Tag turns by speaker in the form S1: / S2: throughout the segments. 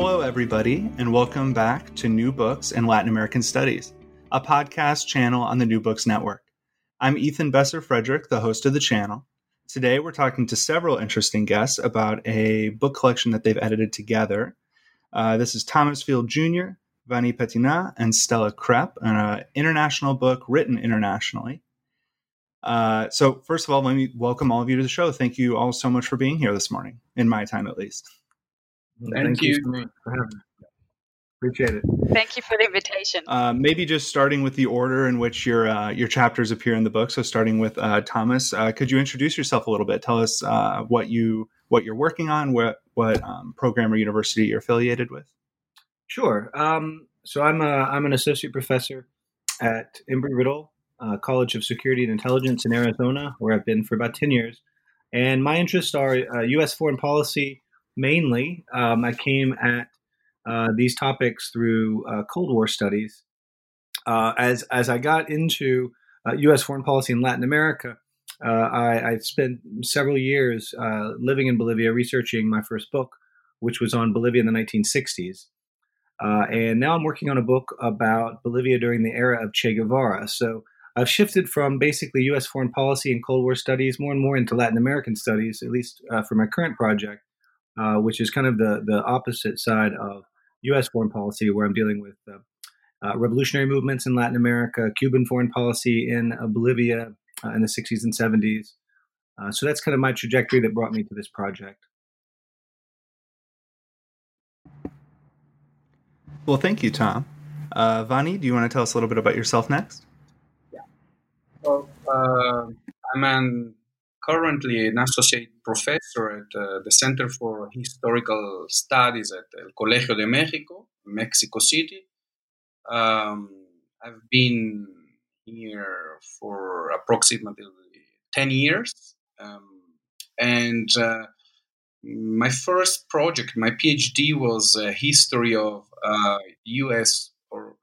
S1: Hello, everybody, and welcome back to New Books and Latin American Studies, a podcast channel on the New Books Network. I'm Ethan Besser Frederick, the host of the channel. Today, we're talking to several interesting guests about a book collection that they've edited together. Uh, this is Thomas Field Jr., Vanni Pettinà, and Stella Krepp, an international book written internationally. Uh, so, first of all, let me welcome all of you to the show. Thank you all so much for being here this morning, in my time at least.
S2: Thank, Thank you. you for having me. Appreciate it.
S3: Thank you for the invitation.
S1: Uh, maybe just starting with the order in which your uh, your chapters appear in the book. So, starting with uh, Thomas, uh, could you introduce yourself a little bit? Tell us uh, what you what you're working on, what what um, program or university you're affiliated with.
S2: Sure. Um, so, I'm a, I'm an associate professor at Embry Riddle uh, College of Security and Intelligence in Arizona, where I've been for about ten years. And my interests are U.S. foreign policy mainly. Um, I came at uh, these topics through uh, Cold War studies. Uh, as as I got into U.S. Uh, foreign policy in Latin America, uh, I, I, spent several years uh, living in Bolivia, researching my first book, which was on Bolivia in the 1960s. and now I'm working on a book about Bolivia during the era of Che Guevara. So I've shifted from basically U.S. foreign policy and Cold War studies more and more into Latin American studies, at least for my current project. Uh, which is kind of the the opposite side of U.S. foreign policy, where I'm dealing with uh, uh, revolutionary movements in Latin America, Cuban foreign policy in uh, Bolivia uh, in the 60s and 70s. so that's kind of my trajectory that brought me to this project.
S1: Well, thank you, Tom. Vanni, do you want to tell us a little bit about yourself next?
S4: Yeah. Well, I'm an currently an associate professor at uh, the Center for Historical Studies at El Colegio de Mexico, Mexico City. Um, I've been here for approximately 10 years. Um, and uh, my first project, my PhD, was a history of uh, US, or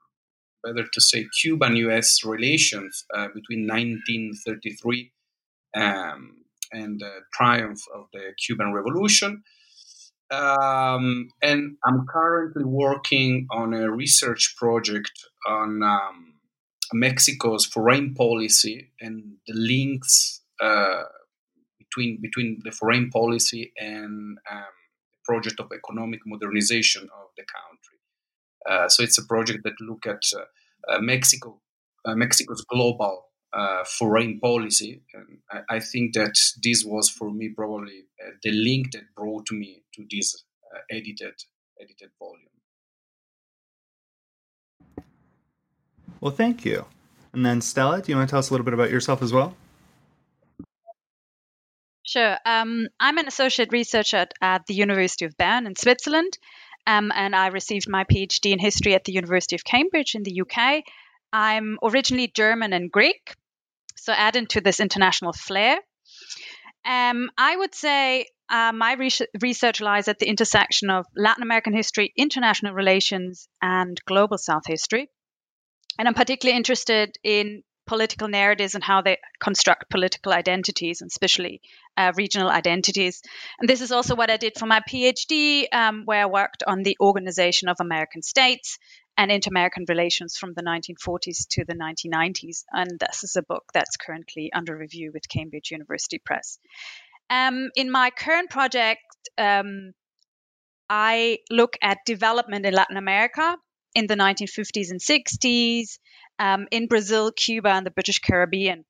S4: better to say Cuban US relations uh, between 1933 um, and the triumph of the Cuban Revolution. Um, and I'm currently working on a research project on um, Mexico's foreign policy and the links uh, between between the foreign policy and um, the project of economic modernization of the country. Uh, so it's a project that look at uh, uh Mexico, uh, Mexico's global foreign policy. And I, I, think that this was for me probably uh, the link that brought me to this uh, edited edited volume.
S1: Well, thank you. And then Stella, do you want to tell us a little bit about yourself as well?
S3: Sure. Um, I'm an associate researcher at, at, the University of Bern in Switzerland, um, and I received my PhD in history at the University of Cambridge in the UK. I'm originally German and Greek, so add into this international flair. Um, I would say uh, my re- research lies at the intersection of Latin American history, international relations, and global South history. And I'm particularly interested in political narratives and how they construct political identities, and especially uh, regional identities. And this is also what I did for my PhD, um, where I worked on the organization of American states and inter-American relations from the 1940s to the 1990s. And this is a book that's currently under review with Cambridge University Press. Um, in my current project, um, I look at development in Latin America in the 1950s and 60s, um, in Brazil, Cuba, and the British Caribbean.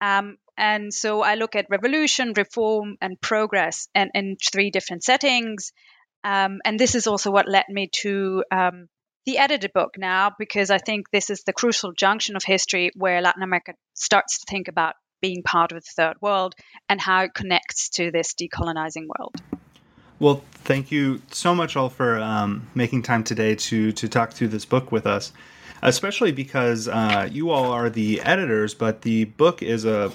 S3: Um, and so I look at revolution, reform, and progress and in three different settings. Um, and this is also what led me to um, the edited book now because I think this is the crucial junction of history where Latin America starts to think about being part of the third world and how it connects to this decolonizing world.
S1: Well, thank you so much all for um, making time today to to talk through this book with us, especially because uh, you all are the editors, but the book is a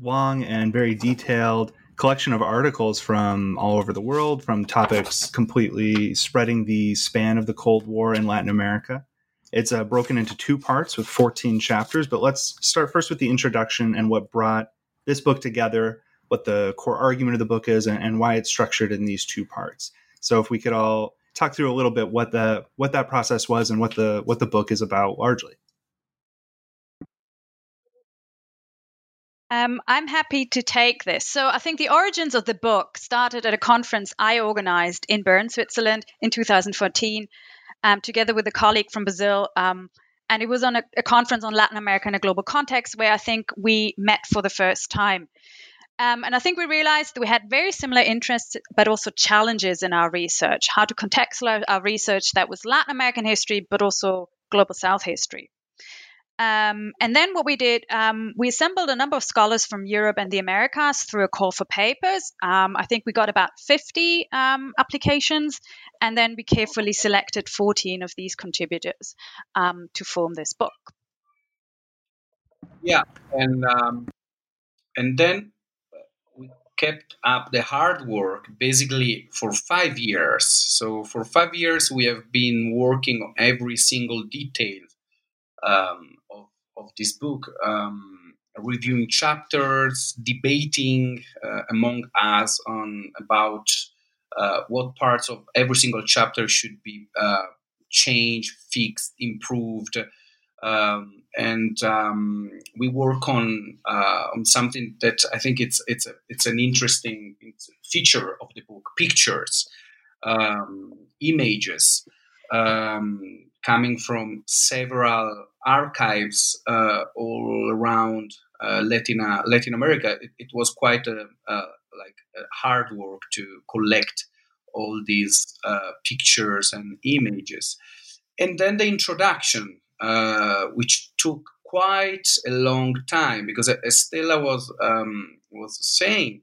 S1: long and very detailed collection of articles from all over the world, from topics completely spreading the span of the Cold War in Latin America. It's uh, broken into two parts with 14 chapters, but let's start first with the introduction and what brought this book together, what the core argument of the book is, and, and why it's structured in these two parts. So, if we could all talk through a little bit what the what that process was and what the what the book is about largely.
S5: Um, I'm happy to take this. So, I think the origins of the book started at a conference I organized in Bern, Switzerland in 2014, um, together with a colleague from Brazil. Um, and it was on a, a, conference on Latin America in a global context where I think we met for the first time. Um, and I think we realized that we had very similar interests, but also challenges in our research, how to contextualize our research that was Latin American history, but also global South history. Um, and then what we did, um, we assembled a number of scholars from Europe and the Americas through a call for papers. Um, I think we got about 50 um, applications, and then we carefully selected 14 of these contributors um, to form this book.
S4: Yeah, and um, and then we kept up the hard work basically for five years. So for five years, we have been working on every single detail um, of this book, um, reviewing chapters, debating uh, among us on about uh, what parts of every single chapter should be uh, changed, fixed, improved. Um, and um, we work on uh, on something that I think it's it's a, it's an interesting feature of the book: pictures, um, images, um, coming from several archives uh, all around uh, Latin Latin America. It, it was quite a, a, like a hard work to collect all these uh, pictures and images, and then the introduction, uh, which took quite a long time because as Stella was um, was saying,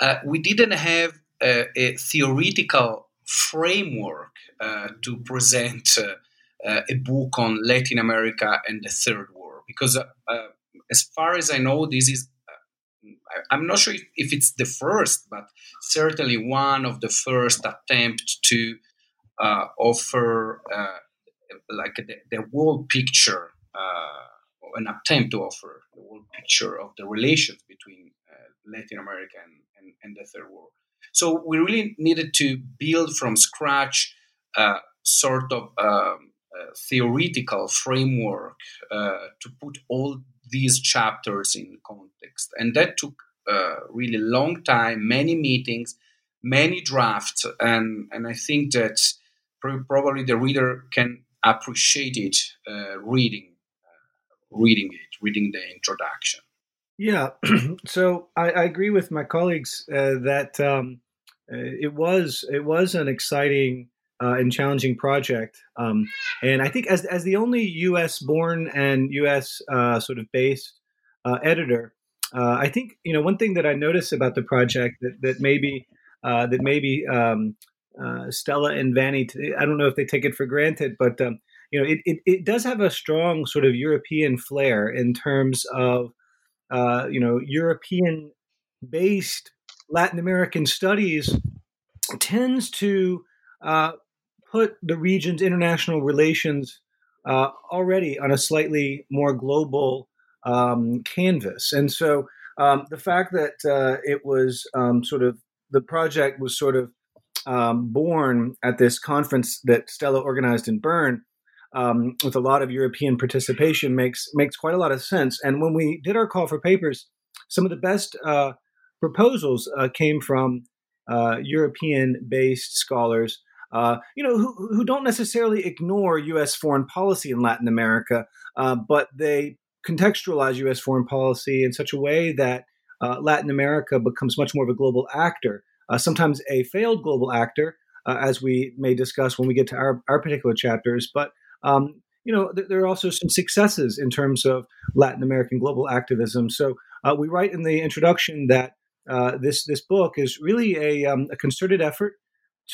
S4: uh, we didn't have a, a theoretical framework uh, to present uh, uh, a book on Latin America and the Third World, Because as far as I know, this is I'm not sure if, if, it's the first, but certainly one of the first attempts to uh, offer uh, like the, the whole picture, uh, an attempt to offer the whole picture of the relations between Latin America and, and, and, the Third world. So we really needed to build from scratch sort of um, theoretical framework uh, to put all these chapters in context. And that took a uh, really long time, many meetings, many drafts. And, and I think that probably the reader can appreciate it uh, reading, uh, reading it, reading the introduction.
S2: Yeah, so I, I, agree with my colleagues uh, that um, it was it was an exciting uh, and challenging project. Um, and I think as as the only U.S. born and U.S. Uh, sort of based uh, editor, uh, I think you know one thing that I noticed about the project that that maybe uh, that maybe um, uh, Stella and Vanni, I don't know if they take it for granted, but um, you know it, it, it does have a strong sort of European flair in terms of you know European based Latin American studies tends to uh, put the region's international relations uh, already on a slightly more global um, canvas. And so um, the fact that uh, it was um, sort of the project was sort of um, born at this conference that Stella organized in Bern. Um, with a lot of European participation makes makes quite a lot of sense. And when we did our call for papers, some of the best uh, proposals uh, came from uh, European-based scholars uh, you know, who, who don't necessarily ignore U.S. foreign policy in Latin America, uh, but they contextualize U.S. foreign policy in such a way that uh, Latin America becomes much more of a global actor, uh, sometimes a failed global actor, uh, as we may discuss when we get to our, our particular chapters. But um, you know, th- there are also some successes in terms of Latin American global activism. So uh, we write in the introduction that this this book is really a, um, a concerted effort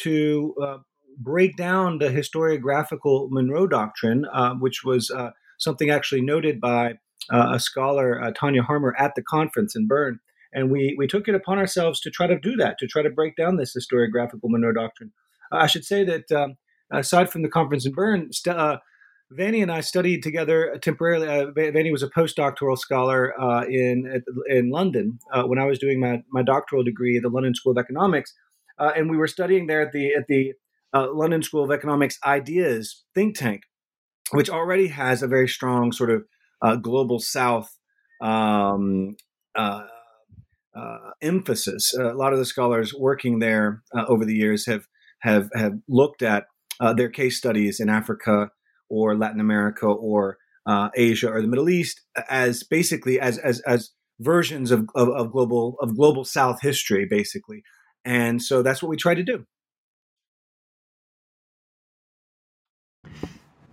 S2: to uh, break down the historiographical Monroe Doctrine, uh, which was uh, something actually noted by uh, a scholar, uh, Tanya Harmer, at the conference in Bern. And we, we took it upon ourselves to try to do that, to try to break down this historiographical Monroe Doctrine. I should say that um, aside from the conference in Bern, st- Vanni and I studied together temporarily. Uh, Vanni was a postdoctoral scholar uh, in in London uh, when I was doing my, my doctoral degree at the London School of Economics, uh, and we were studying there at the at the uh, London School of Economics Ideas think tank, which already has a very strong sort of uh, global South um, emphasis. a lot of the scholars working there over the years have have have looked at their case studies in Africa or Latin America or uh, Asia or the Middle East as basically as as as versions of, of, of global of global South history, basically. And so that's what we try to do.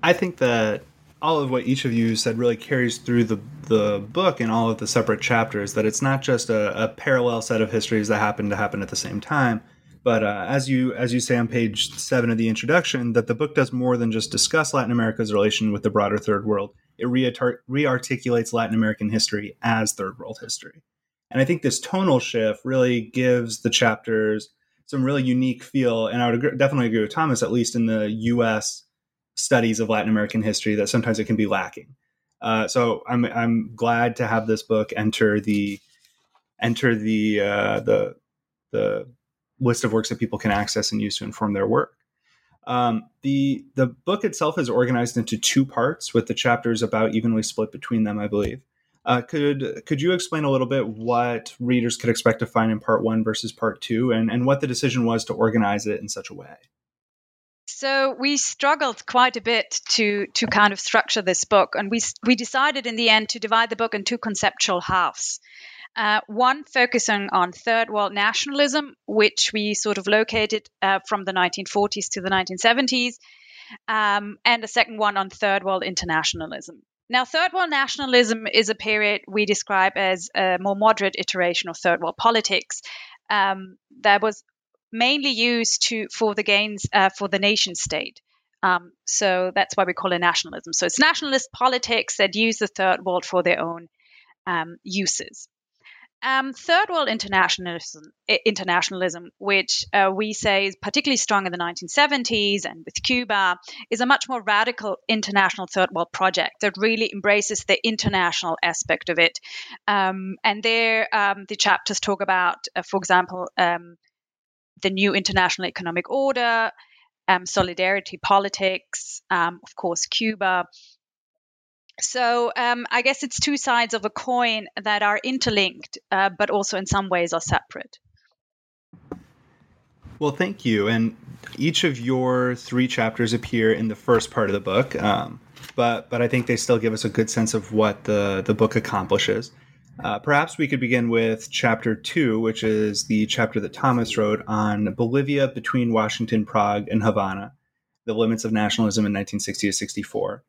S1: I think that all of what each of you said really carries through the the book and all of the separate chapters. That it's not just a, a parallel set of histories that happen to happen at the same time, but uh, as you as you say on page seven of the introduction, that the book does more than just discuss Latin America's relation with the broader Third World. It rearticulates Latin American history as Third World history, and I think this tonal shift really gives the chapters some really unique feel. And I would agree, definitely agree with Thomas, at least in the U.S. studies of Latin American history, that sometimes it can be lacking. Uh, so I'm I'm glad to have this book enter the enter the uh, the the list of works that people can access and use to inform their work. Um, the the book itself is organized into two parts, with the chapters about evenly split between them, I believe. Uh, could could you explain a little bit what readers could expect to find in part one versus part two, and and what the decision was to organize it in such a way?
S3: So we struggled quite a bit to to kind of structure this book, and we we decided in the end to divide the book into conceptual halves. Uh, one focusing on third world nationalism, which we sort of located uh, from the 1940s to the 1970s, um, and a second one on third world internationalism. Now, third world nationalism is a period we describe as a more moderate iteration of third world politics um, that was mainly used to for the gains uh, for the nation state. Um, so that's why we call it nationalism. So it's nationalist politics that use the third world for their own um, uses. Um, third world internationalism, internationalism which uh, we say is particularly strong in the 1970s and with Cuba, is a much more radical international third world project that really embraces the international aspect of it. Um, and there, um, the chapters talk about, uh, for example, um, the new international economic order, um, solidarity politics, um, of course, Cuba, so um, I guess it's two sides of a coin that are interlinked, uh, but also in some ways are separate.
S1: Well, thank you. And each of your three chapters appear in the first part of the book, um, but but I think they still give us a good sense of what the the book accomplishes. Uh, perhaps we could begin with chapter two, which is the chapter that Thomas wrote on Bolivia between Washington, Prague, and Havana, the limits of nationalism in 1960 to 64.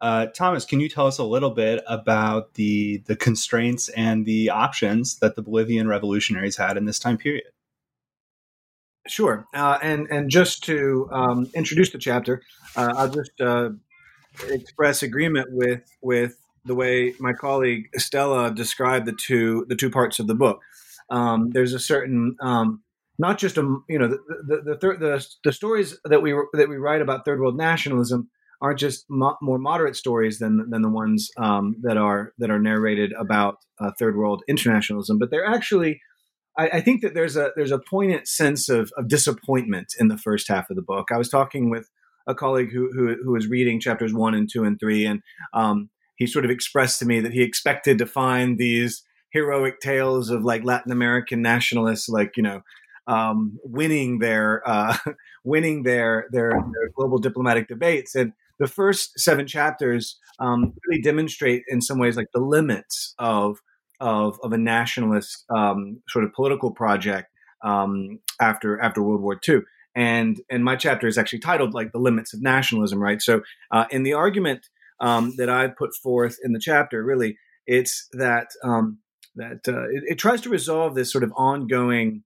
S1: Uh, Thomas, can you tell us a little bit about the the constraints and the options that the Bolivian revolutionaries had in this time period?
S2: Sure, uh, and and just to um, introduce the chapter, uh, I'll just uh, express agreement with with the way my colleague Stella described the two the two parts of the book. Um, there's a certain um, not just a you know the the the, the, the stories that we that we write about third world nationalism aren't just mo- more moderate stories than than the ones um, that are that are narrated about uh, third world internationalism, but they're actually. I, I, think that there's a there's a poignant sense of, of disappointment in the first half of the book. I was talking with a colleague who who, who was reading chapters one and two and three, and um, he sort of expressed to me that he expected to find these heroic tales of like Latin American nationalists, like you know, um, winning their uh, winning their, their, their global diplomatic debates, and the first seven chapters um, really demonstrate in some ways like the limits of of, of a nationalist um, sort of political project um, after after World War II. And and my chapter is actually titled like the limits of nationalism, right? So uh, in the argument um, that I put forth in the chapter, really, it's that um, that uh, it, it, tries to resolve this sort of ongoing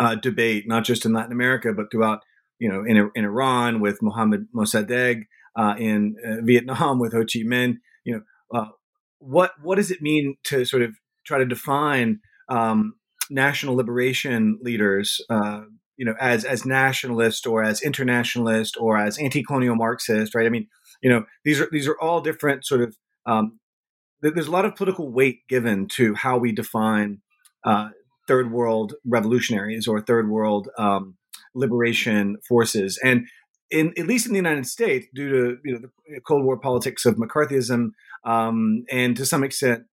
S2: uh, debate, not just in Latin America, but throughout, you know, in, in Iran with Mohammad Mossadegh, uh, in uh, Vietnam with Ho Chi Minh. You know, uh, what what does it mean to sort of try to define um, national liberation leaders? Uh, you know, as as nationalist or as internationalist or as anti-colonial Marxist, right? I mean, you know, these are these are all different sort of. Um, there's a lot of political weight given to how we define uh, third world revolutionaries or third world um, liberation forces, and in at least in the United States, due to you know the Cold War politics of McCarthyism, um, and to some extent,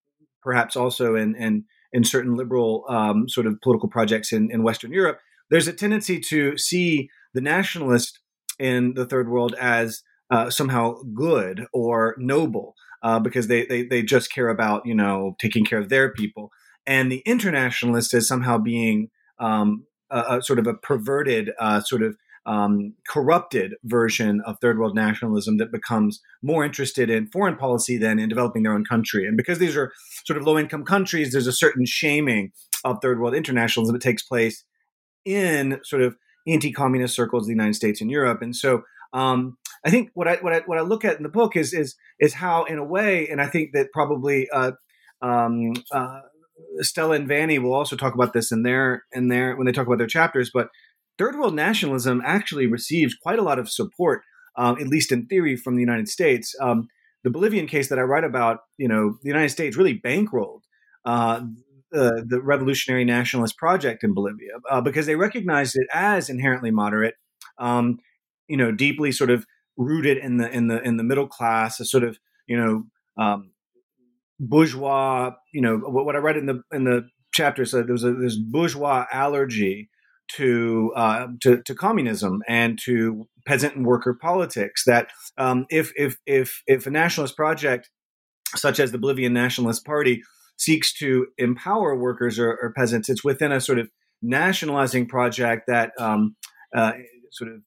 S2: perhaps also in in, in certain liberal um, sort of political projects in, in Western Europe, there's a tendency to see the nationalist in the third world as uh, somehow good or noble uh, because they, they they just care about you know taking care of their people, and the internationalist is somehow being um, a, a, sort of a perverted uh, sort of um, corrupted version of third world nationalism that becomes more interested in foreign policy than in developing their own country. And because these are sort of low income countries, there's a certain shaming of third world internationalism that takes place in sort of anti communist circles of the United States and Europe. And so um, I think what I, what I what I look at in the book is is is how, in a way, and I think that probably uh, um, uh, Stella and Vanni will also talk about this in their in their when they talk about their chapters. But third world nationalism actually receives quite a lot of support, um, at least in theory, from the United States. Um, the Bolivian case that I write about, you know, the United States really bankrolled uh, the, the revolutionary nationalist project in Bolivia uh, because they recognized it as inherently moderate, um, you know, deeply sort of rooted in the in the in the middle class, a sort of you know um, bourgeois. You know, what, what I read in the in the chapter said there was a this bourgeois allergy to, uh, to to communism and to peasant and worker politics. That um, if if if if a nationalist project such as the Bolivian Nationalist Party seeks to empower workers or, or peasants, it's within a sort of nationalizing project that um, uh, sort of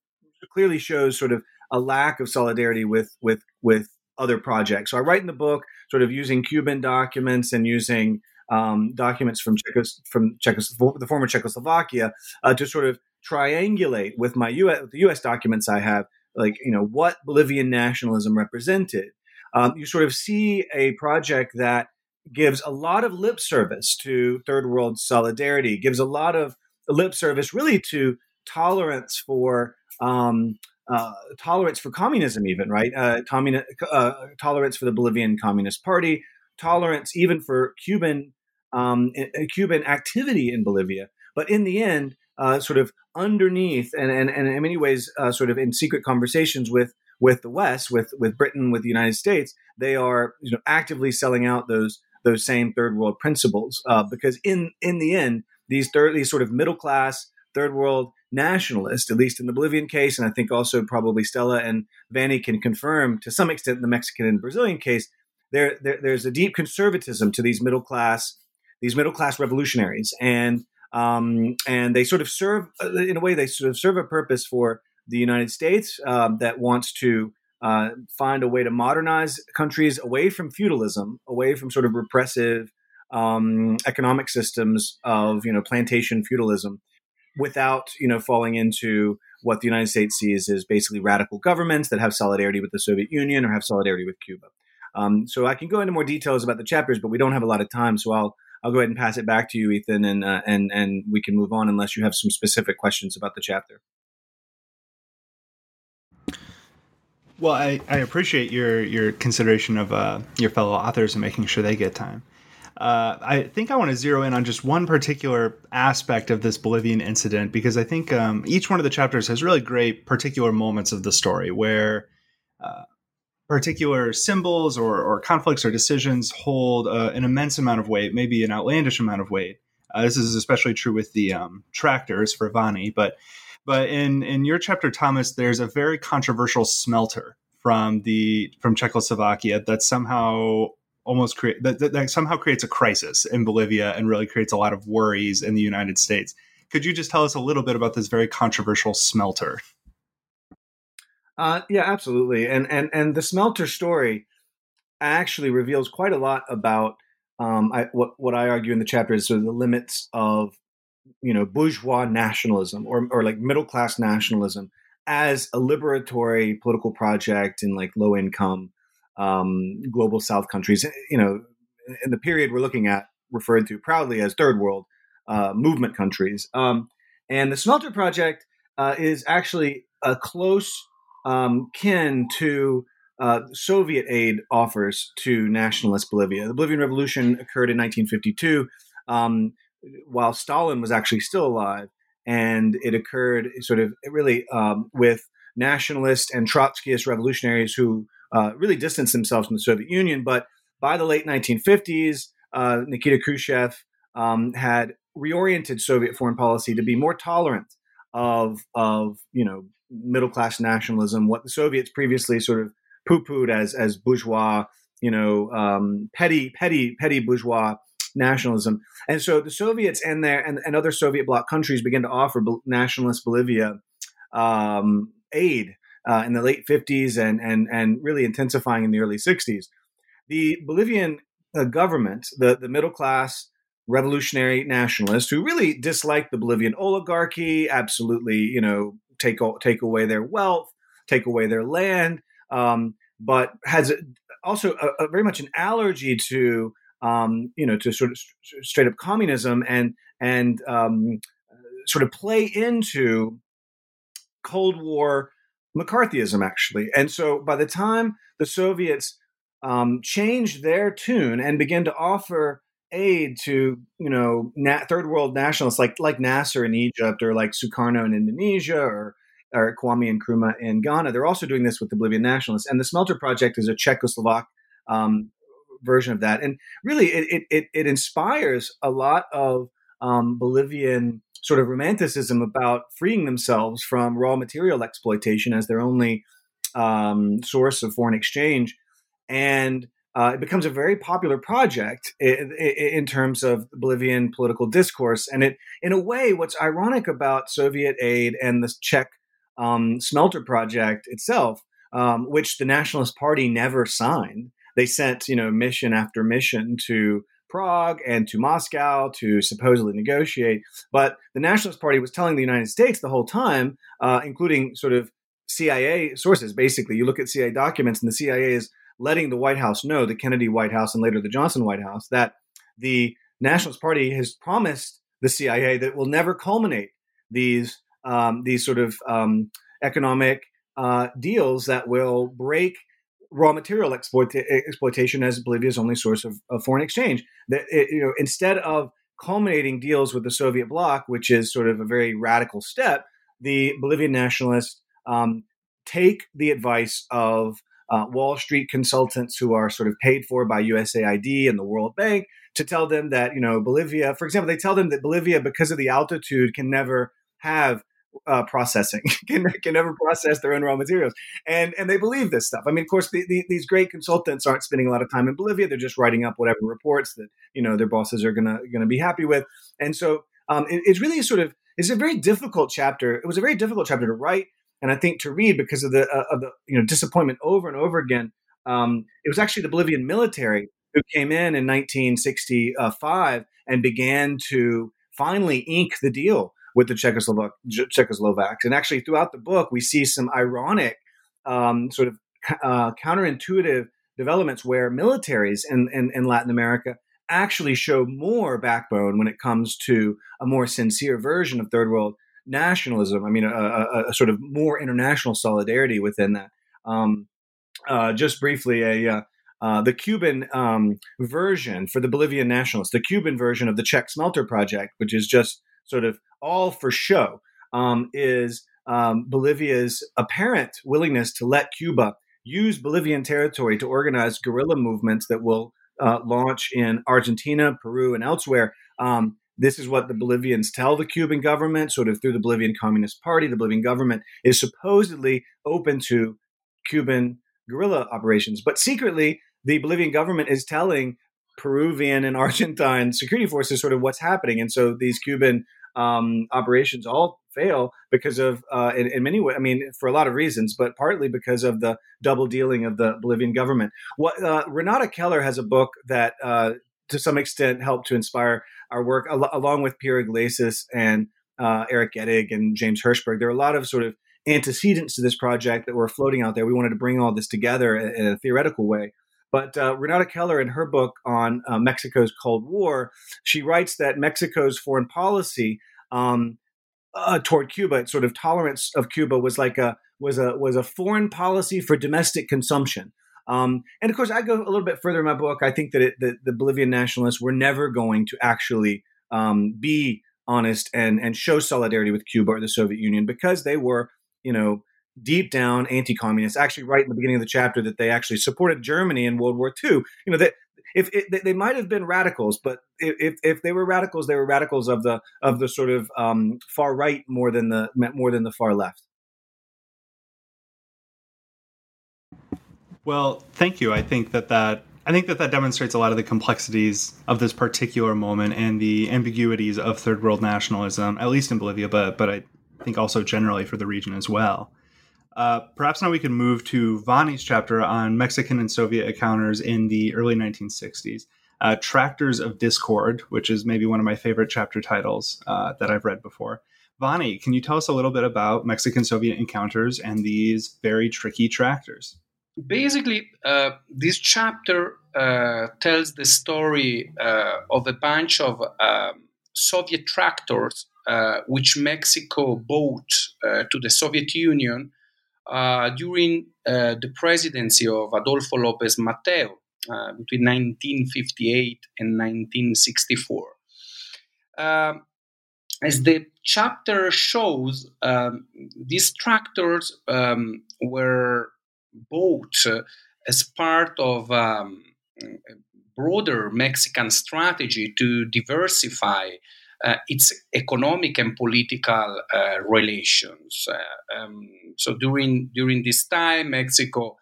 S2: clearly shows sort of a lack of solidarity with with with other projects. So I write in the book, sort of using Cuban documents and using um, documents from Czechos- from Czechos- the former Czechoslovakia uh, to sort of triangulate with my US, the U.S. documents I have, like you know what Bolivian nationalism represented. Um, you sort of see a project that gives a lot of lip service to third world solidarity, gives a lot of lip service really to tolerance for um, uh, tolerance for communism, even right, uh, communi- uh, tolerance for the Bolivian Communist Party, tolerance even for Cuban um, Cuban activity in Bolivia. But in the end, uh, sort of underneath, and, and, and in many ways, uh, sort of in secret conversations with with the West, with with Britain, with the United States, they are you know actively selling out those those same third world principles uh, because in in the end, these third these sort of middle class third world nationalists, at least in the Bolivian case, and I think also probably Stella and Vanni can confirm to some extent in the Mexican and Brazilian case, there, there there's a deep conservatism to these middle class these middle class revolutionaries, and um, and they sort of serve uh, in a way they sort of serve a purpose for the United States um, that wants to uh, find a way to modernize countries away from feudalism, away from sort of repressive um, economic systems of you know plantation feudalism, without you know falling into what the United States sees as basically radical governments that have solidarity with the Soviet Union or have solidarity with Cuba. Um, so I can go into more details about the chapters, but we don't have a lot of time, so I'll I'll go ahead and pass it back to you, Ethan, and uh, and and we can move on unless you have some specific questions about the chapter.
S1: Well, I, I appreciate your your consideration of uh, your fellow authors and making sure they get time. Uh, I think I want to zero in on just one particular aspect of this Bolivian incident because I think um, each one of the chapters has really great particular moments of the story where uh, particular symbols or, or conflicts or decisions hold uh, an immense amount of weight, maybe an outlandish amount of weight. Uh, this is especially true with the um, tractors for Vanni, but but in in your chapter, Thomas, there's a very controversial smelter from the from Czechoslovakia that somehow almost create that, that, that somehow creates a crisis in Bolivia and really creates a lot of worries in the United States. Could you just tell us a little bit about this very controversial smelter?
S2: Uh, yeah, absolutely. And and and the smelter story actually reveals quite a lot about um, I, what what I argue in the chapter is sort of the limits of you know bourgeois nationalism or or like middle class nationalism as a liberatory political project in like low income um, global South countries. You know, in the period we're looking at, referred to proudly as third world uh, movement countries. Um, and the Smelter Project uh, is actually a close um, kin to uh, Soviet aid offers to nationalist Bolivia. The Bolivian Revolution occurred in 1952 um, while Stalin was actually still alive. And it occurred sort of really um, with nationalist and Trotskyist revolutionaries who uh, really distanced themselves from the Soviet Union. But by the late 1950s, uh, Nikita Khrushchev um, had reoriented Soviet foreign policy to be more tolerant of of you know middle class nationalism, what the Soviets previously sort of poo pooed as as bourgeois, you know, um, petty petty petty bourgeois nationalism. And so the Soviets and their and, and other Soviet bloc countries began to offer nationalist Bolivia um, aid uh, in the late 50s and and and really intensifying in the early 60s. The Bolivian uh, government, the the middle class revolutionary nationalists who really disliked the Bolivian oligarchy, absolutely, you know, take take away their wealth, take away their land, um, but has also a, a very much an allergy to um, you know to sort of st- straight up communism and and um, sort of play into Cold War McCarthyism actually. And so by the time the Soviets um, changed their tune and began to offer aid to you know third world nationalists like like Nasser in Egypt or like Sukarno in Indonesia or or Kwame Nkrumah in Ghana. They're also doing this with the Bolivian nationalists, and the Smelter Project is a Czechoslovak um, version of that. And really, it it, it inspires a lot of um, Bolivian sort of romanticism about freeing themselves from raw material exploitation as their only um, source of foreign exchange, and uh, it becomes a very popular project in, in, terms of Bolivian political discourse. And it, in a way, what's ironic about Soviet aid and the Czech um, smelter project itself, um, which the Nationalist Party never signed, they sent you know mission after mission to Prague and to Moscow to supposedly negotiate. But the Nationalist Party was telling the United States the whole time, uh, including sort of CIA sources. Basically, you look at CIA documents, and the CIA is letting the White House know, the Kennedy White House and later the Johnson White House, that the Nationalist Party has promised the CIA that will never culminate these um, these sort of um, economic uh, deals that will break raw material exploit- exploitation as Bolivia's only source of, of foreign exchange. That it, you know, instead of culminating deals with the Soviet bloc, which is sort of a very radical step, the Bolivian nationalists um, take the advice of uh, Wall Street consultants who are sort of paid for by USAID and the World Bank to tell them that, you know, Bolivia, for example, they tell them that Bolivia, because of the altitude, can never have uh, processing, can, can never process their own raw materials. And, and they believe this stuff. I mean, of course, the, the, these great consultants aren't spending a lot of time in Bolivia. They're just writing up whatever reports that, you know, their bosses are going to going to be happy with. And so um, it, it's really sort of, it's a very difficult chapter. It was a very difficult chapter to write and I think to read because of the uh, of the you know disappointment over and over again. Um, it was actually the Bolivian military who came in in 1965 and began to finally ink the deal with the Czechoslovak Czechoslovaks. And actually, throughout the book, we see some ironic, um, sort of uh, counterintuitive developments where militaries in, in, in Latin America actually show more backbone when it comes to a more sincere version of third world nationalism. I mean, a, a, a sort of more international solidarity within that. Um, uh, just briefly, a uh, uh, the Cuban um, version for the Bolivian nationalists, the Cuban version of the Czech Smelter Project, which is just sort of all for show, um, is um, Bolivia's apparent willingness to let Cuba use Bolivian territory to organize guerrilla movements that will uh, launch in Argentina, Peru, and elsewhere. Um, this is what the Bolivians tell the Cuban government, sort of through the Bolivian Communist Party. The Bolivian government is supposedly open to Cuban guerrilla operations. But secretly, the Bolivian government is telling Peruvian and Argentine security forces sort of what's happening. And so these Cuban um, operations all fail because of, uh, in, in, many ways, I mean, for a lot of reasons, but partly because of the double dealing of the Bolivian government. What uh, Renata Keller has a book that uh, to some extent helped to inspire our work, al- along with Piero Gleijeses and uh, Eric Gettig and James Hershberg. There are a lot of sort of antecedents to this project that were floating out there. We wanted to bring all this together in, a theoretical way. But uh, Renata Keller, in her book on uh, Mexico's Cold War, she writes that Mexico's foreign policy um, uh, toward Cuba, sort of tolerance of Cuba, was like a was a was a foreign policy for domestic consumption. Um, and of course, I go a little bit further in my book. I think that it, the, the Bolivian nationalists were never going to actually um, be honest and and show solidarity with Cuba or the Soviet Union because they were, you know, deep down anti-communist. Actually, right in the beginning of the chapter, that they actually supported Germany in World War II. You know that if it, they might have been radicals, but if, if they were radicals, they were radicals of the of the sort of um, far right more than the more than the far left.
S1: Well, thank you. I think that that I think that that demonstrates a lot of the complexities of this particular moment and the ambiguities of third world nationalism, at least in Bolivia, but but I think also generally for the region as well. Uh, perhaps now we can move to Vanni's chapter on Mexican and Soviet encounters in the early 1960s. Uh, Tractors of Discord, which is maybe one of my favorite chapter titles uh, that I've read before. Vanni, can you tell us a little bit about Mexican Soviet encounters and these very tricky tractors?
S4: Basically, uh, this chapter uh, tells the story uh, of a bunch of um, Soviet tractors uh, which Mexico bought uh, to the Soviet Union uh, during the presidency of Adolfo Lopez Mateo between 1958 and 1964. Um, as the chapter shows, um, these tractors um, were bought uh, as part of um, a broader Mexican strategy to diversify uh, its economic and political uh, relations. Uh, um, so during during this time, Mexico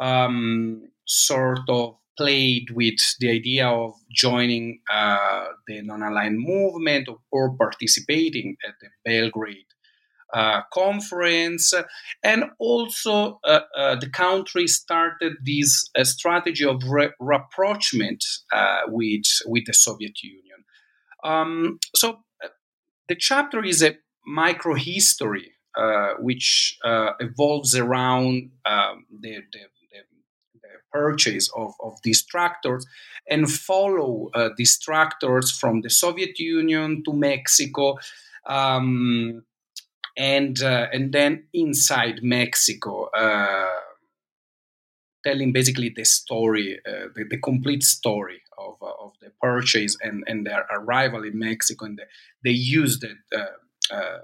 S4: um, sort of played with the idea of joining uh, the non-aligned movement or, participating at the Belgrade conference, and also uh, uh, the country started this uh, strategy of re- rapprochement uh, with with the Soviet Union. Um, so the chapter is a micro history which evolves around um, the, the, the, purchase of, of these tractors and follow these tractors from the Soviet Union to Mexico. Um, and uh, and then inside Mexico, uh, telling basically the story, uh, the, the, complete story of, uh, of the purchase and, and their arrival in Mexico, and the, they used it, uh, uh,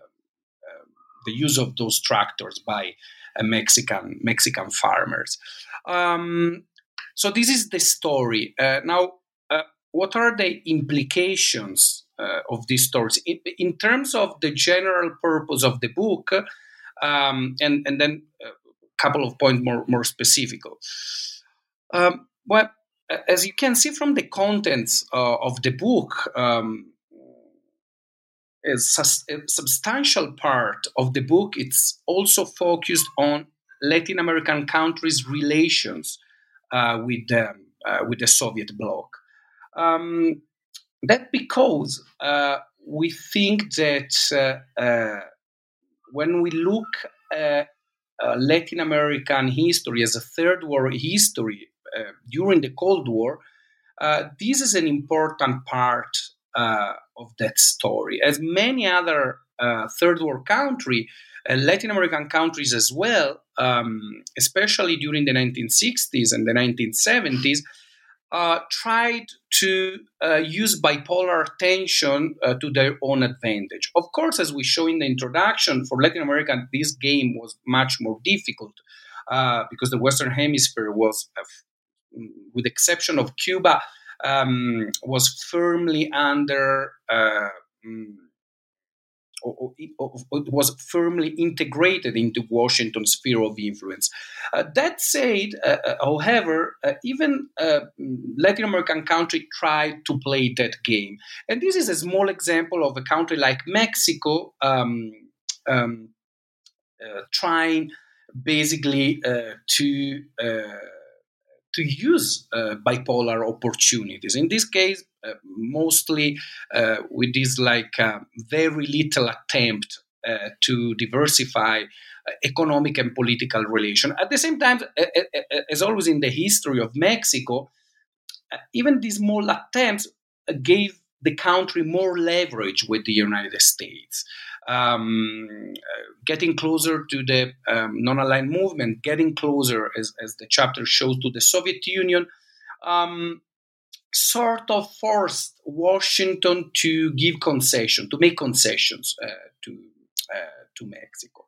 S4: the use of those tractors by Mexican Mexican farmers. Um, so this is the story. now, what are the implications uh, of these stories. In, in, terms of the general purpose of the book, um, and, and then a couple of points more, more specific. Um, well, as you can see from the contents uh, of the book, um, a, substantial part of the book it's also focused on Latin American countries' relations uh, with them, uh, with the Soviet bloc. Um, that because uh, we think that uh, uh, when we look at uh, Latin American history as a third war history uh, during the Cold War, uh, this is an important part of that story. As many other third world countries, Latin American countries as well, um, especially during the 1960s and the 1970s, uh, tried to uh, use bipolar tension uh, to their own advantage. Of course, as we show in the introduction, for Latin America, this game was much more difficult uh, because the Western Hemisphere was, uh, with the exception of Cuba, um, was firmly under. Uh, mm, it was firmly integrated into Washington's sphere of influence. Uh, that said, uh, uh however, uh, even uh, Latin American countries tried to play that game. And this is a small example of a country like Mexico um, um, trying basically to to use uh, bipolar opportunities. In this case, uh, mostly uh, with this like very little attempt to diversify economic and political relation. At the same time, as always in the history of Mexico, even these small attempts gave the country more leverage with the United States. Um, getting closer to the um, non aligned movement, getting closer, as, as the chapter shows, to the Soviet Union, um, sort of forced Washington to give concession, to make concessions uh, to uh, to Mexico.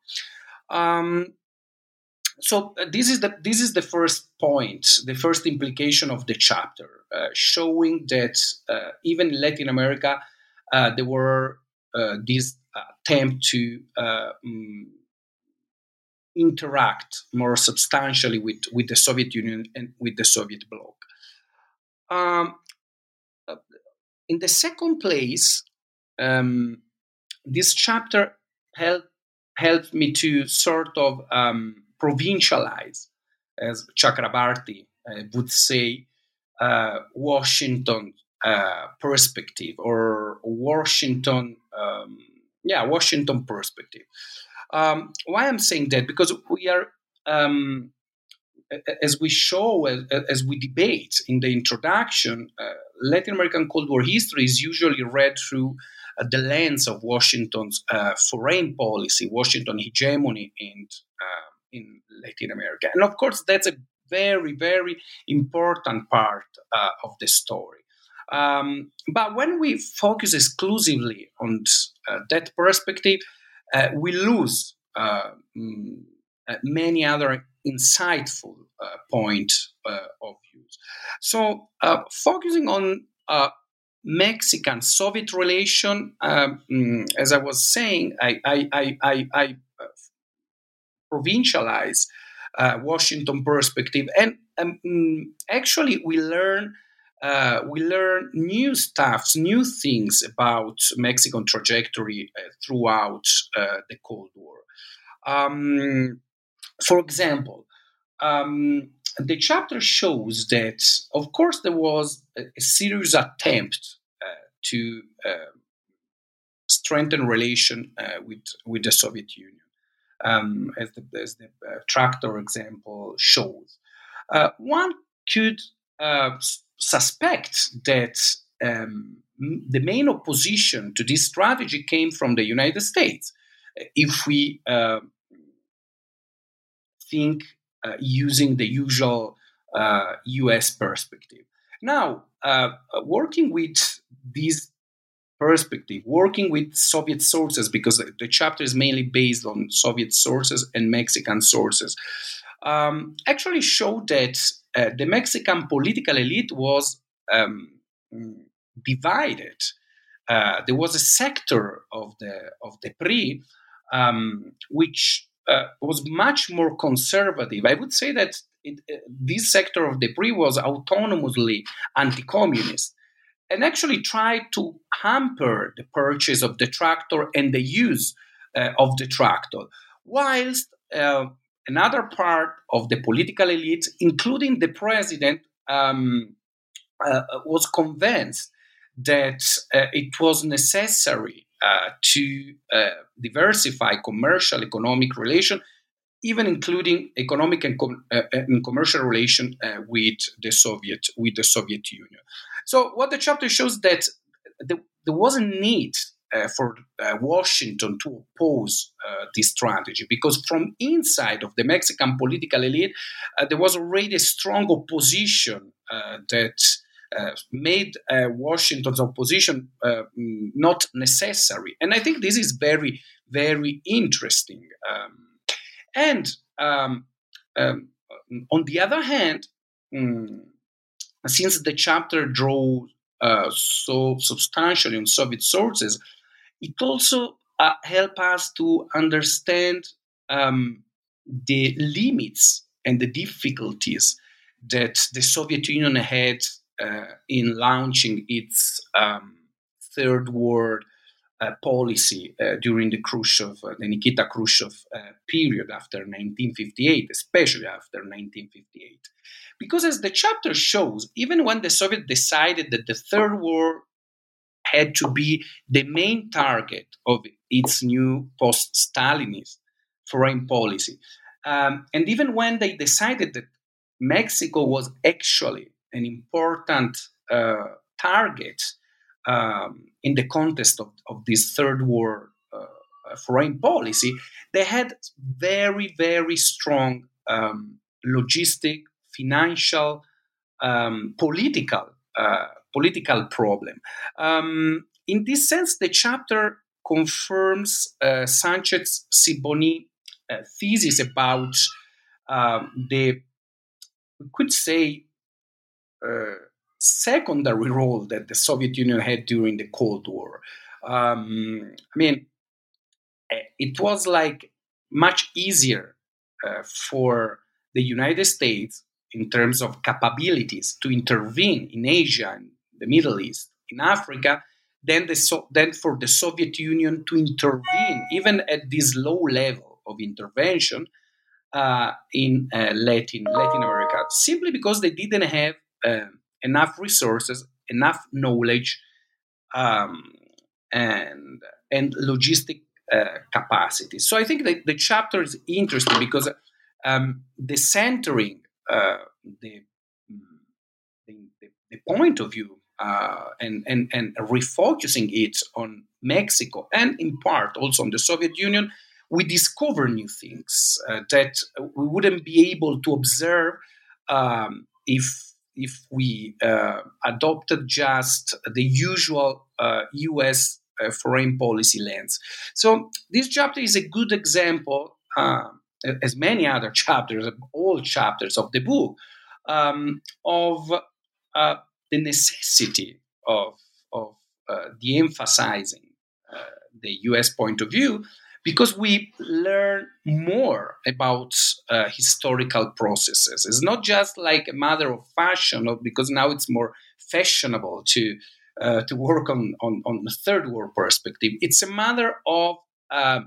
S4: So uh, this is the this is the first point, the first implication of the chapter, uh, showing that uh, even in Latin America uh, there were uh, these attempt to um, interact more substantially with, with the Soviet Union and with the Soviet bloc. Um, in the second place, um, this chapter helped helped me to sort of um, provincialize, as Chakrabarty uh, would say, uh, Washington uh, perspective or Washington, um, yeah, Washington perspective. Um, why I'm saying that because we are, um, as we show, as, as, we debate in the introduction, uh, Latin American Cold War history is usually read through uh, the lens of Washington's uh, foreign policy, Washington hegemony uh, in Latin America, and of course that's a very very important part uh, of the story. Um, but when we focus exclusively on uh, that perspective, uh, we lose mm, many other insightful points of views. So, focusing on Mexican Soviet relation, mm, as I was saying, I, I, I, I, uh, provincialize uh, Washington perspective, and um, mm, actually we learn uh, we learn new stuffs, new things about Mexican trajectory uh, throughout uh, the Cold War. Um, for example, um, the chapter shows that, of course, there was a, a serious attempt uh, to uh, strengthen relation with with the Soviet Union, um, as the, as the uh, tractor example shows. Uh, one could uh, suspect that um, the main opposition to this strategy came from the United States. If we think uh, using the usual uh, US perspective. Now, uh, working with this perspective, working with Soviet sources, because the chapter is mainly based on Soviet sources and Mexican sources, um, actually showed that uh, the Mexican political elite was um, divided. Uh, there was a sector of the of the PRI um, which uh, was much more conservative. I would say that it, uh, this sector of the PRI was autonomously anti-communist and actually tried to hamper the purchase of the tractor and the use uh, of the tractor, whilst uh, another part of the political elite, including the president, um, uh, was convinced that uh, it was necessary uh, to uh, diversify commercial economic relation, even including economic and, com- uh, and commercial relation uh, with the Soviet with the Soviet Union. So what the chapter shows that there, there was a need uh, for uh, Washington to oppose uh, this strategy because from inside of the Mexican political elite, there was already a strong opposition that uh, made uh, Washington's opposition uh, mm, not necessary. And I think this is very, very interesting. Um, and um, um, on the other hand, mm, since the chapter draws uh, so substantially on Soviet sources, it also uh, helps us to understand um, the limits and the difficulties that the Soviet Union had uh, in launching its um, third world policy uh, during the Khrushchev, uh, the Nikita Khrushchev period after 1958, especially after 1958. Because as the chapter shows, even when the Soviet decided that the Third War had to be the main target of its new post Stalinist foreign policy, um, and even when they decided that Mexico was actually an important uh, target um, in the context of, of this third war uh, foreign policy, they had very, very strong um, logistic, financial, um, political, uh, political problem. Um, in this sense, the chapter confirms uh, Sanchez Sibony uh, thesis about um, the, we could say, uh, secondary role that the Soviet Union had during the Cold War. Um, I mean, eh, it was like much easier uh, for the United States in terms of capabilities to intervene in Asia and the Middle East, in Africa, than, the so- than for the Soviet Union to intervene, even at this low level of intervention uh, in uh, Latin, Latin America, simply because they didn't have um, enough resources, enough knowledge, um, and and logistic uh, capacity. So I think that the chapter is interesting because um, the centering uh, the, the, the point of view uh, and, and and refocusing it on Mexico and in part also on the Soviet Union, we discover new things uh, that we wouldn't be able to observe um, if if we uh, adopted just the usual uh, US uh, foreign policy lens. So, this chapter is a good example, uh, as many other chapters, all chapters of the book, um, of uh, the necessity of, of uh, de emphasizing the US point of view because we learn more about uh, historical processes. It's not just like a matter of fashion, or because now it's more fashionable to uh, to work on, on, on the third world perspective. It's a matter of uh,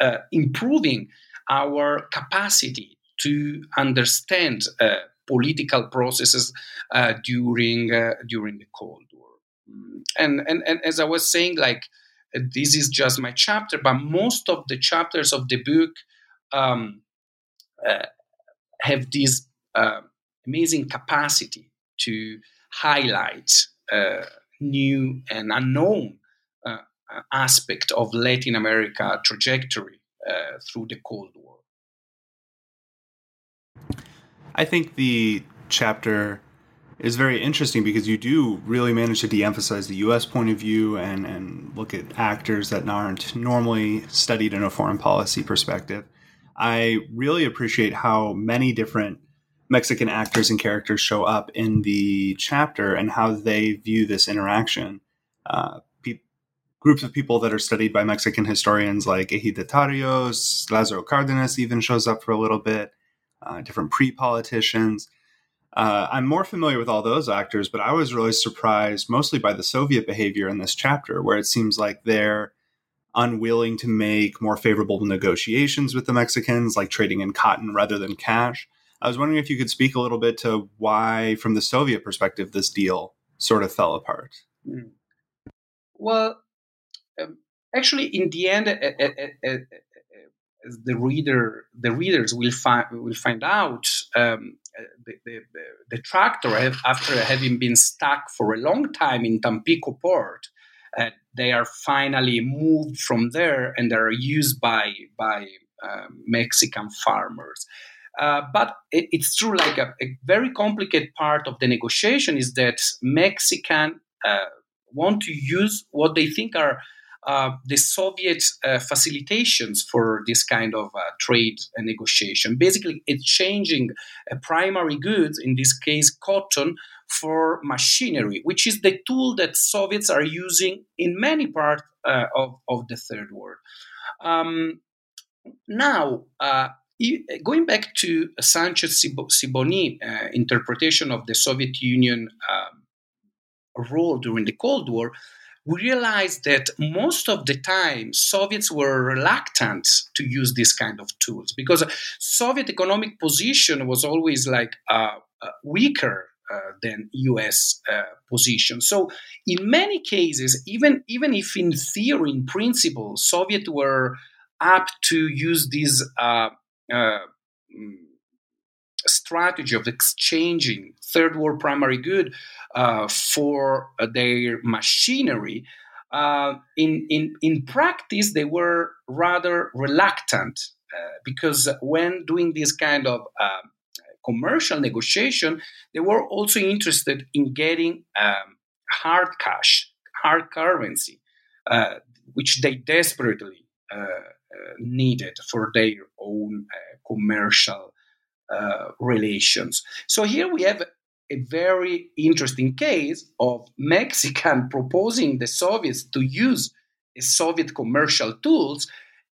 S4: uh improving our capacity to understand uh, political processes uh, during during the Cold War. Mm. And, and and as I was saying, like this is just my chapter, but most of the chapters of the book um, uh, have this uh, amazing capacity to highlight uh, new and unknown uh, aspect of Latin America trajectory uh, through the Cold War.
S1: I think the chapter is very interesting because you do really manage to de-emphasize the U.S. point of view and and look at actors that aren't normally studied in a foreign policy perspective. I really appreciate how many different Mexican actors and characters show up in the chapter and how they view this interaction. Uh, pe- groups of people that are studied by Mexican historians like Ejidatarios, Lázaro Cárdenas even shows up for a little bit, uh, different pre politicians. Uh, I'm more familiar with all those actors, but I was really surprised mostly by the Soviet behavior in this chapter, where it seems like they're unwilling to make more favorable negotiations with the Mexicans, like trading in cotton rather than cash. I was wondering if you could speak a little bit to why, from the Soviet perspective, this deal sort of fell apart. Hmm.
S4: Well, um, actually, in the end, the reader, the readers will find will find out. Um, the, the, the, tractor, after having been stuck for a long time in Tampico port, uh, they are finally moved from there and are used by by uh, Mexican farmers. Uh, but it, it's true, like a, a, very complicated part of the negotiation is that Mexican uh, want to use what they think are uh, the Soviet uh, facilitations for this kind of uh, trade negotiation. Basically, exchanging uh, primary goods, in this case cotton, for machinery, which is the tool that Soviets are using in many parts uh, of, of the Third World. Um, now, going back to Sanchez Sibony interpretation of the Soviet Union um, role during the Cold War, we realized that most of the time Soviets were reluctant to use this kind of tools because Soviet economic position was always like uh, uh, weaker uh, than U.S. Uh, position. So, in many cases, even even if in theory, in principle, Soviet were apt to use this uh, uh, mm, strategy of exchanging third world primary good uh, for their machinery. in, in, in practice, they were rather reluctant because when doing this kind of commercial negotiation, they were also interested in getting um, hard cash, hard currency, uh, which they desperately uh, uh needed for their own uh, commercial uh, relations. So here we have a very interesting case of Mexican proposing the Soviets to use Soviet commercial tools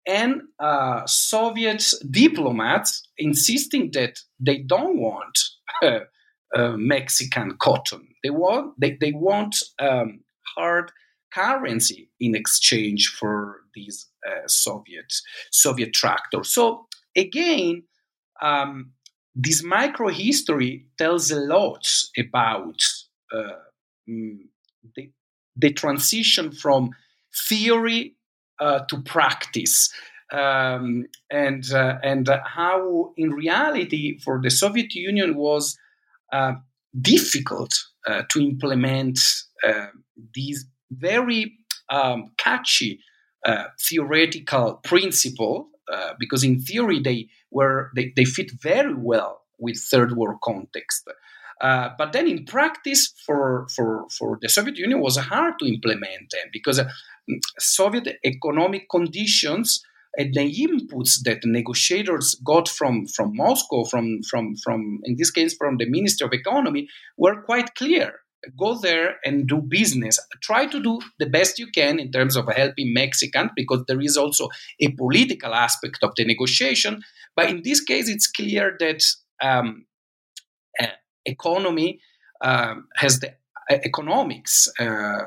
S4: and uh, Soviet diplomats insisting that they don't want uh, uh, Mexican cotton. They want they, they want um, hard currency in exchange for these uh, Soviet Soviet tractors. So again, um, this micro history tells a lot about uh, mm, the, the transition from theory uh, to practice. Um, and uh, and how in reality for the Soviet Union was uh, difficult uh, to implement uh, these very um, catchy theoretical principle because in theory they were they, they fit very well with third world context. Uh, but then in practice, for, for, for the Soviet Union, was hard to implement them because uh, Soviet economic conditions and the inputs that negotiators got from, from Moscow, from, from, from in this case from the Ministry of Economy, were quite clear. Go there and do business. Try to do the best you can in terms of helping Mexicans, because there is also a political aspect of the negotiation. But in this case, it's clear that um, economy um, has the economics uh,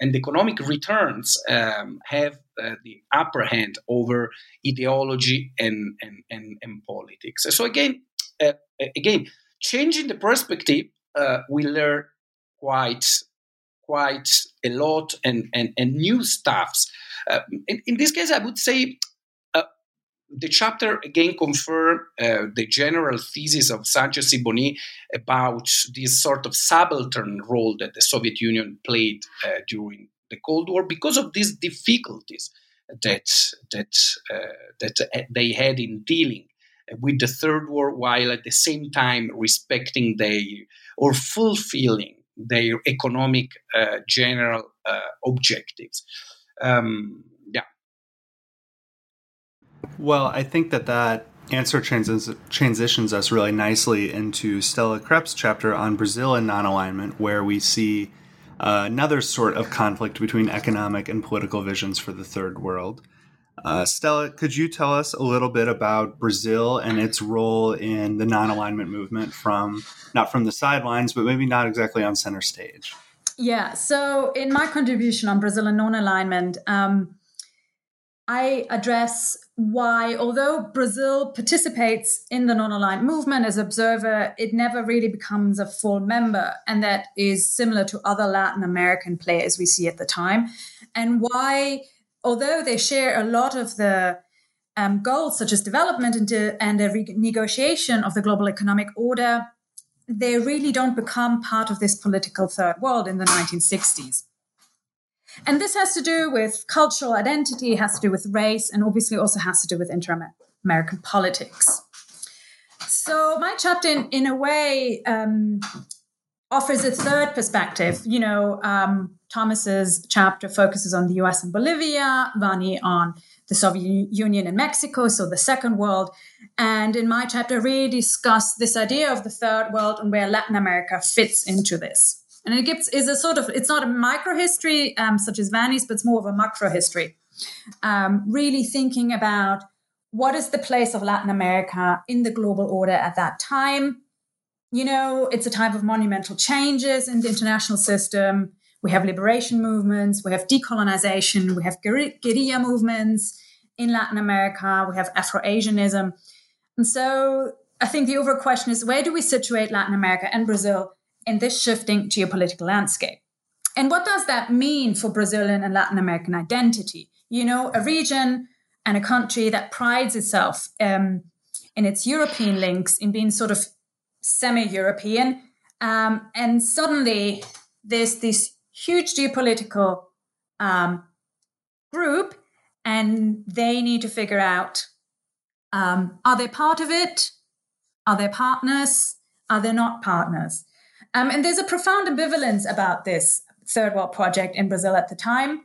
S4: and economic returns um, have uh, the upper hand over ideology and, and, and, and politics. So again, uh, again, changing the perspective, uh, we learn quite quite a lot and, and, and new stuffs. In, in, this case, I would say the chapter again confirmed uh, the general thesis of Sancho y Boni about this sort of subaltern role that the Soviet Union played uh, during the Cold War because of these difficulties that that uh, that uh, they had in dealing with the Third War, while at the same time respecting their or fulfilling their economic uh, general uh, objectives. Um, yeah.
S1: well, I think that that answer transi- transitions us really nicely into Stella Krepp's chapter on Brazil and non alignment, where we see uh, another sort of conflict between economic and political visions for the third world. Uh, Stella, could you tell us a little bit about Brazil and its role in the non alignment movement from not from the sidelines, but maybe not exactly on center stage?
S3: Yeah, so in my contribution on Brazil and non alignment, um, I address why, although Brazil participates in the non aligned movement as observer, it never really becomes a full member. And that is similar to other Latin American players we see at the time. And why, although they share a lot of the um, goals, such as development and, and a renegotiation of the global economic order, they really don't become part of this political third world in the 1960s. And this has to do with cultural identity, has to do with race, and obviously also has to do with inter American politics. So, my chapter, in, in a way, um, offers a third perspective. You know, um, Thomas's chapter focuses on the US and Bolivia, Vanni on the Soviet Union and Mexico, so the second world. And in my chapter, I really discuss this idea of the third world and where Latin America fits into this. And it gives is a sort of it's not a micro history um, such as Vanni's, but it's more of a macro history. Um, really thinking about what is the place of Latin America in the global order at that time. You know, it's a time of monumental changes in the international system. We have liberation movements, we have decolonization, we have guerrilla movements in Latin America, we have Afro Asianism. And so I think the overall question is where do we situate Latin America and Brazil in this shifting geopolitical landscape? And what does that mean for Brazilian and Latin American identity? You know, a region and a country that prides itself um, in its European links, in being sort of semi European. Um, and suddenly there's this huge geopolitical um, group, and they need to figure out um, are they part of it? Are they partners? Are they not partners? Um, and there's a profound ambivalence about this third world project in Brazil at the time.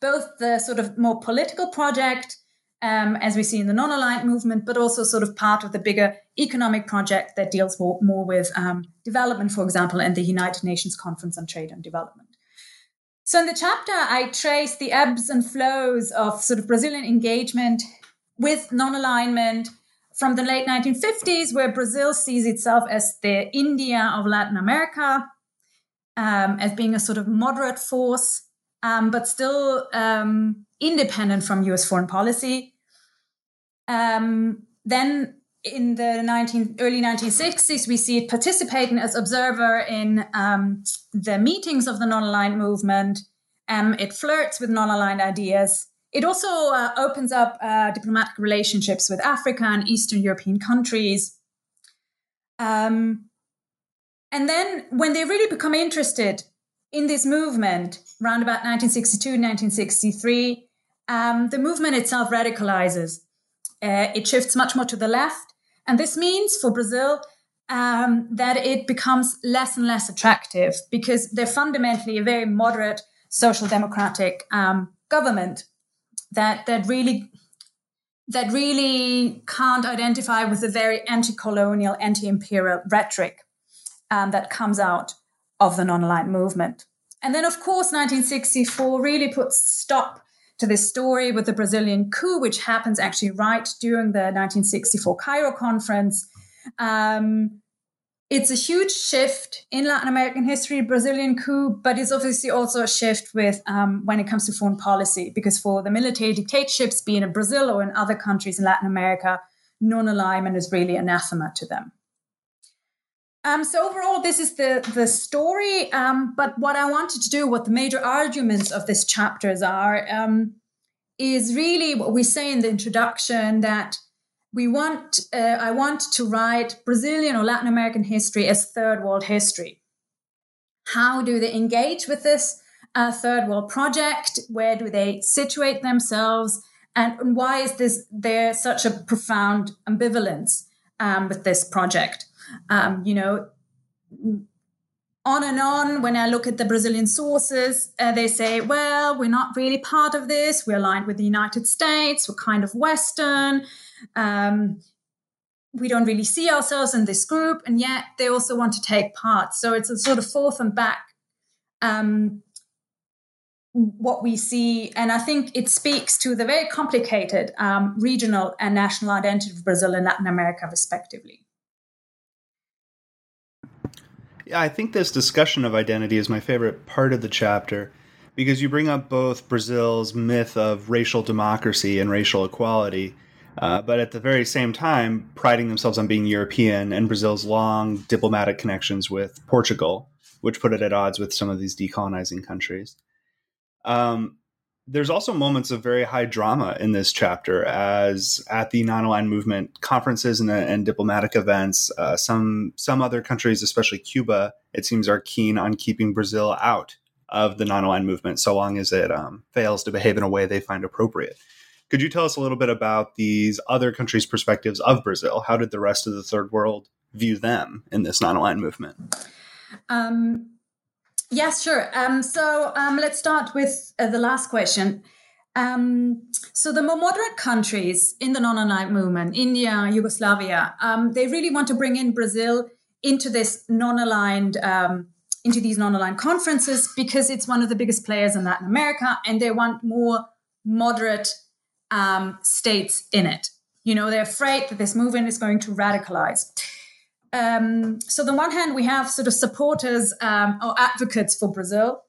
S3: Both the sort of more political project, um, as we see in the non aligned movement, but also sort of part of the bigger economic project that deals more, more with um, development, for example, in the United Nations Conference on Trade and Development. So in the chapter, I trace the ebbs and flows of sort of Brazilian engagement with non alignment from the late 1950s, where Brazil sees itself as the India of Latin America, um, as being a sort of moderate force, um, but still um, independent from US foreign policy. Um, then in the 19, early 1960s, we see it participating as observer in um, the meetings of the non-aligned movement. Um, it flirts with non-aligned ideas. It also uh, opens up uh, diplomatic relationships with Africa and Eastern European countries. Um, and then when they really become interested in this movement, around about 1962, 1963, um, the movement itself radicalizes. Uh, it shifts much more to the left. And this means for Brazil um, that it becomes less and less attractive because they're fundamentally a very moderate social democratic um, government that that really that really can't identify with the very anti-colonial, anti-imperial rhetoric um, that comes out of the non-aligned movement. And then, of course, 1964 really puts stop to this story with the Brazilian coup, which happens actually right during the 1964 Cairo conference. Um, it's a huge shift in Latin American history, Brazilian coup, but it's obviously also a shift with um, when it comes to foreign policy, because for the military dictatorships, being in Brazil or in other countries in Latin America, non-alignment is really anathema to them. Um, so overall, this is the the story. Um, but what I wanted to do, what the major arguments of this chapters are, um, is really what we say in the introduction that we want. Uh, I want to write Brazilian or Latin American history as third world history. How do they engage with this uh, third world project? Where do they situate themselves? And why is this there such a profound ambivalence um, with this project? Um, you know, on and on. When I look at the Brazilian sources, uh, they say, well, we're not really part of this. We're aligned with the United States. We're kind of Western. Um, we don't really see ourselves in this group. And yet they also want to take part. So it's a sort of forth and back. Um, what we see, and I think it speaks to the very complicated um, regional and national identity of Brazil and Latin America, respectively.
S1: Yeah, I think this discussion of identity is my favorite part of the chapter because you bring up both Brazil's myth of racial democracy and racial equality, uh, but at the very same time, priding themselves on being European and Brazil's long diplomatic connections with Portugal, which put it at odds with some of these decolonizing countries. Um, there's also moments of very high drama in this chapter, as at the non-aligned movement conferences and, and diplomatic events, uh, some some other countries, especially Cuba, it seems are keen on keeping Brazil out of the non-aligned movement, so long as it um, fails to behave in a way they find appropriate. Could you tell us a little bit about these other countries' perspectives of Brazil? How did the rest of the third world view them in this non-aligned movement?
S3: Um, Yes, sure. Um, so um, let's start with uh, the last question. Um, so the more moderate countries in the non-aligned movement, India, Yugoslavia, um, they really want to bring in Brazil into this non-aligned, um, into these non-aligned conferences because it's one of the biggest players in Latin America, and they want more moderate um, states in it. You know, they're afraid that this movement is going to radicalize um, so, on the one hand, we have sort of supporters um, or advocates for Brazil,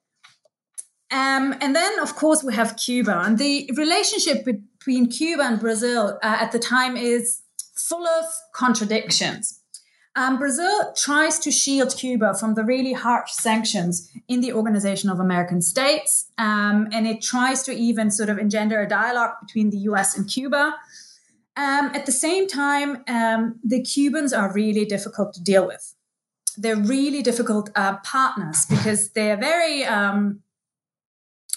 S3: Um, and then, of course, we have Cuba. And the relationship between Cuba and Brazil uh, at the time is full of contradictions. Um, Brazil tries to shield Cuba from the really harsh sanctions in the Organization of American States. Um, and it tries to even sort of engender a dialogue between the US and Cuba. Um, at the same time, um, the Cubans are really difficult to deal with. They're really difficult uh, partners because they're very, um,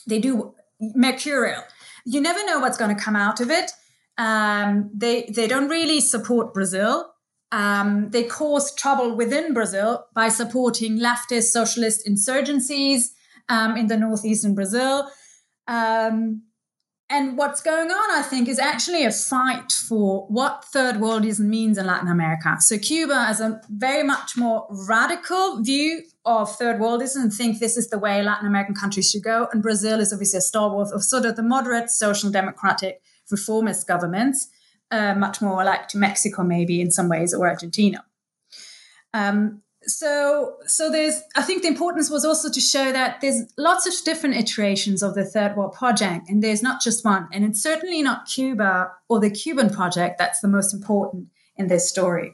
S3: they do mercurial. You never know what's going to come out of it. Um, they they don't really support Brazil. Um, they cause trouble within Brazil by supporting leftist socialist insurgencies um, in the northeastern Brazil. Um, and what's going on, I think, is actually a fight for what third worldism means in Latin America. So Cuba has a very much more radical view of third worldism and think this is the way Latin American countries should go. And Brazil is obviously a stalwart of sort of the moderate social democratic reformist governments, uh, much more like to Mexico maybe in some ways or Argentina. Um, so so there's i think the importance was also to show that there's lots of different iterations of the third world project and there's not just one and it's certainly not cuba or the cuban project that's the most important in this story.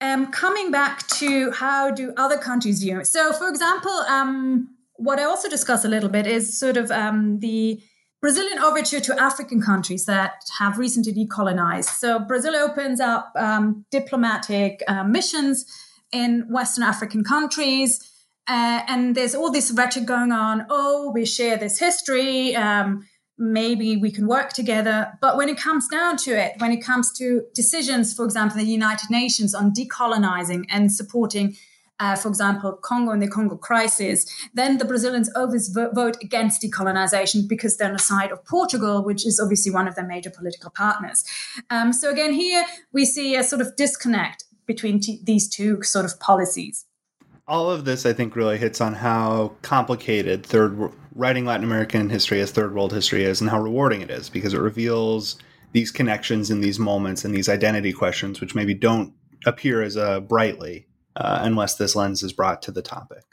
S3: Um, coming back to how do other countries view it. So for example um, what i also discuss a little bit is sort of um, the Brazilian overture to African countries that have recently decolonized. So Brazil opens up um, diplomatic uh, missions in Western African countries. Uh, and there's all this rhetoric going on. Oh, we share this history. Um, maybe we can work together. But when it comes down to it, when it comes to decisions, for example, the United Nations on decolonizing and supporting uh, for example, Congo and the Congo crisis, then the Brazilians always vote against decolonization because they're on the side of Portugal, which is obviously one of their major political partners. Um, so again, here we see a sort of disconnect between t- these two sort of policies.
S1: All of this, I think, really hits on how complicated third writing Latin American history as third world history is, and how rewarding it is because it reveals these connections in these moments and these identity questions, which maybe don't appear as uh, brightly uh, unless this lens is brought to the topic.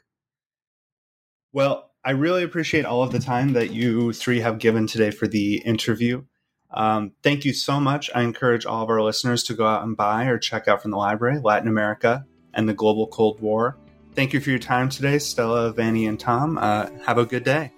S1: Well, I really appreciate all of the time that you three have given today for the interview. Um, thank you so much. I encourage all of our listeners to go out and buy or check out from the library Latin America and the Global Cold War. Thank you for your time today, Stella, Vanni, and Tom. Uh, have a good day.